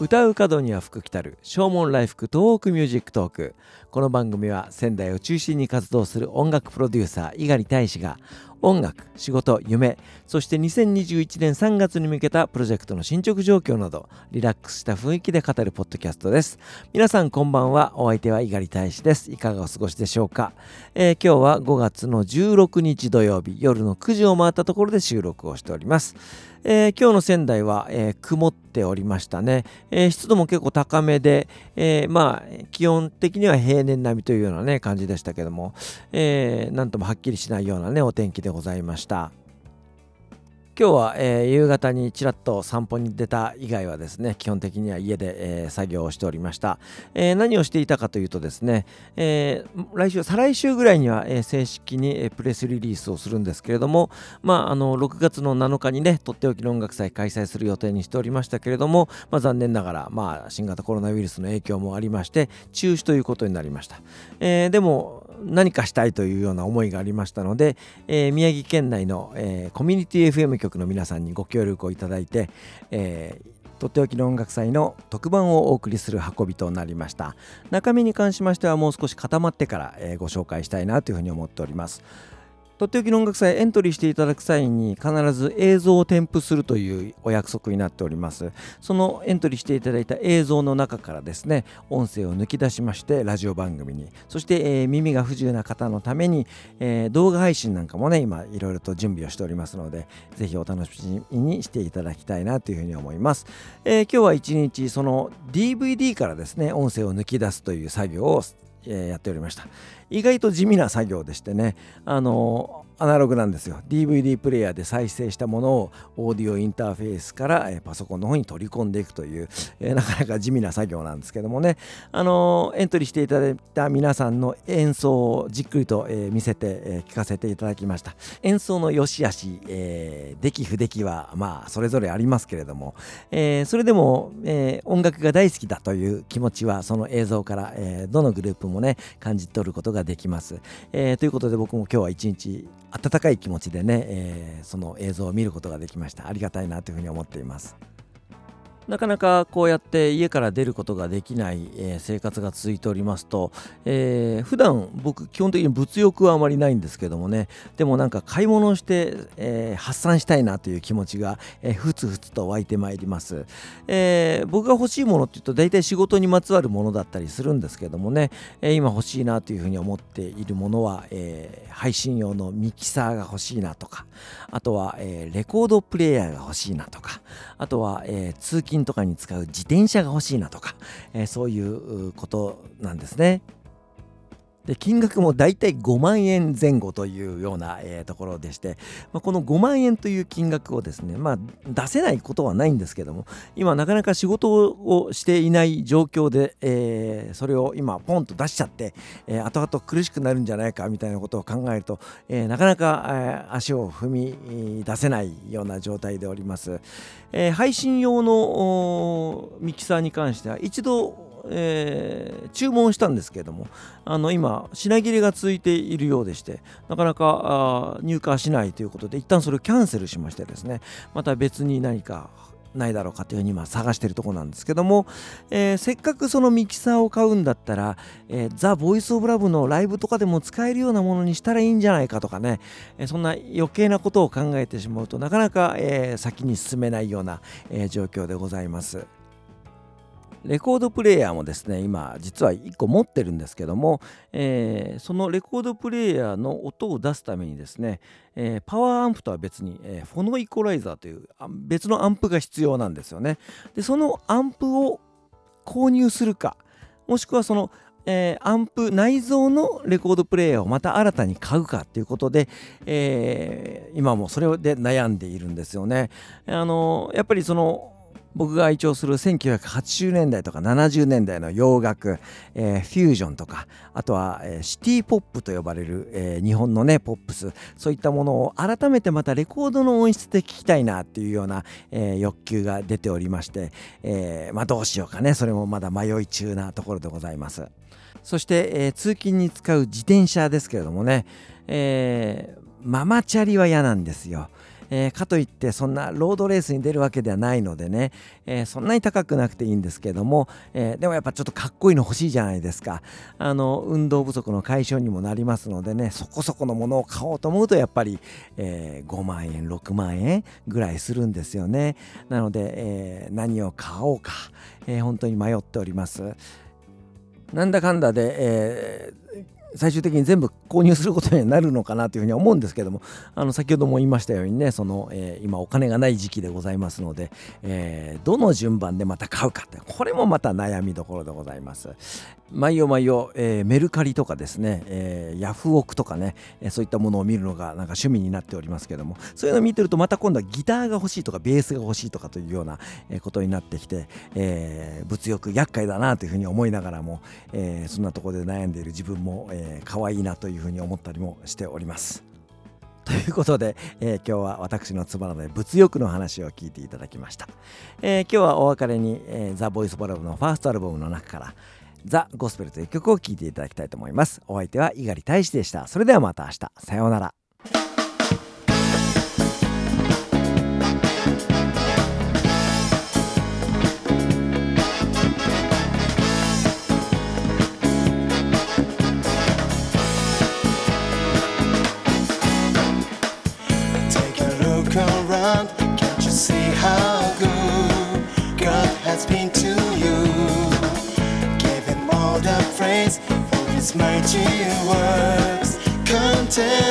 歌う門には福来たる唱門来福 TOHOKU MUSIC TALK。この番組は仙台を中心に活動する音楽プロデューサー猪狩大使が音楽仕事夢そして2021年3月に向けたプロジェクトの進捗状況などリラックスした雰囲気で語るポッドキャストです。皆さんこんばんはお相手は猪狩大使です。いかがお過ごしでしょうか、えー、今日は5月の16日土曜日夜の9時を回ったところで収録をしております。えー、今日の仙台は、えー、曇っておりましたね、えー、湿度も結構高めで、えまあ気温的には平年並みというようなね感じでしたけども、えなんともはっきりしないようなねお天気でございました。今日は、えー、夕方にちらっと散歩に出た以外はですね基本的には家で、えー、作業をしておりました、えー、何をしていたかというとですね、え来週再来週ぐらいには、え正式に、えプレスリリースをするんですけれどもまああの6月の7日にねとっておきの音楽祭開催する予定にしておりましたけれども、まあ、残念ながら、まあ、新型コロナウイルスの影響もありまして中止ということになりました、えでも何かしたいというような思いがありましたので、えー、宮城県内の、えー、コミュニティ FM 局の皆さんにご協力をいただいて、えーとっておきの音楽祭の特番をお送りする運びとなりました。中身に関しましてはもう少し固まってから、え、ご紹介したいなというふうに思っております。とっておきの音楽祭エントリーしていただく際に必ず映像を添付するというお約束になっております。そのエントリーしていただいた映像の中からですね音声を抜き出しましてラジオ番組に。そして、えー、耳が不自由な方のために、えー、動画配信なんかもね今いろいろと準備をしておりますのでぜひお楽しみにしていただきたいなというふうに思います、えー、今日は一日その DVD からですね音声を抜き出すという作業をやっておりました。意外と地味な作業でしてね。あのアナログなんですよ。DVD プレイヤーで再生したものをオーディオインターフェースから、パソコンの方に取り込んでいくという、なかなか地味な作業なんですけどもね。あのエントリーしていただいた皆さんの演奏をじっくりと、見せて、聞かせていただきました。演奏の良し悪し、えー、出来不出来はまあそれぞれありますけれども、えー、それでも、えー、音楽が大好きだという気持ちはその映像から、えどのグループもね感じ取ることができます、えということで僕も今日は一日温かい気持ちでね、えー、その映像を見ることができました。ありがたいなというふうに思っています。なかなかこうやって家から出ることができない、え、生活が続いておりますと、えー、普段僕基本的に物欲はあまりないんですけどもねでもなんか買い物をして、えー、発散したいなという気持ちが、えー、ふつふつと湧いてまいります、えー、僕が欲しいものっていうと大体仕事にまつわるものだったりするんですけどもね、えー、今欲しいなというふうに思っているものは、えー、配信用のミキサーが欲しいなとかあとは、えー、レコードプレーヤーが欲しいなとかあとは、えー、通勤勤とかに使う自転車が欲しいなとか、えー、そういうことなんですね。で金額もだいたい5万円前後というような、えー、ところでして、まあ、この5万円という金額をですね、まあ、出せないことはないんですけども今なかなか仕事をしていない状況で、えー、それを今ポンと出しちゃって、えー、後々苦しくなるんじゃないかみたいなことを考えると、えー、なかなか、えー、足を踏み出せないような状態でおります、えー、配信用のミキサーに関しては一度えー、注文したんですけれどもあの今品切れが続いているようでしてなかなか入荷しないということで一旦それをキャンセルしましてですねまた別に何かないだろうかというふうに今探してるとこなんですけども、えー、せっかくそのミキサーを買うんだったら、えー、ザ・ボイス・オブ・ラブのライブとかでも使えるようなものにしたらいいんじゃないかとかね、えー、そんな余計なことを考えてしまうとなかなか、え先に進めないような、え状況でございます。レコードプレーヤーもですね今実は1個持ってるんですけども、えー、そのレコードプレーヤーの音を出すためにですね、えー、パワーアンプとは別に、えー、フォノイコライザーという別のアンプが必要なんですよねでそのアンプを購入するかもしくはそのえー、アンプ内蔵のレコードプレーヤーをまた新たに買うかということで、えー、今もそれで悩んでいるんですよね。あのやっぱりその僕が愛聴する1980年代とか70年代の洋楽、えー、フュージョンとかあとは、えー、シティポップと呼ばれる、えー、日本のねポップスそういったものを改めてまたレコードの音質で聴きたいなっていうような、えー、欲求が出ておりまして、えー、まあどうしようかね。それもまだ迷い中なところでございます。そして、えー、通勤に使う自転車ですけれどもね、えー、ママチャリは嫌なんですよ。えー、かといってそんなロードレースに出るわけではないのでね、えー、そんなに高くなくていいんですけども、えー、でもやっぱちょっとかっこいいの欲しいじゃないですか。あの運動不足の解消にもなりますのでねそこそこのものを買おうと思うとやっぱり、え5万円6万円ぐらいするんですよね。なので、え何を買おうか、え本当に迷っております。なんだかんだで、え最終的に全部購入することになるのかなというふうには思うんですけどもあの先ほども言いましたようにねその、えー、今お金がない時期でございますので、えー、どの順番でまた買うかってこれもまた悩みどころでございます。毎夜毎夜、えー、メルカリとかですね、えー、ヤフオクとかね、えー、そういったものを見るのがなんか趣味になっておりますけどもそういうのを見てるとまた今度はギターが欲しいとかベースが欲しいとかというようなことになってきて、えー、物欲厄介だなというふうに思いながらも、えー、そんなところで悩んでいる自分も、えー、可愛いなというふうに思ったりもしております。ということで、えー、今日は私のつまらない物欲の話を聞いていただきました。えー、今日はお別れに、えー、ザ・ボイス・ボラブのファーストアルバムの中からザ・ゴスペルという曲を聴いていただきたいと思います。お相手は猪狩大志でした。それではまた明日。さようなら。works content.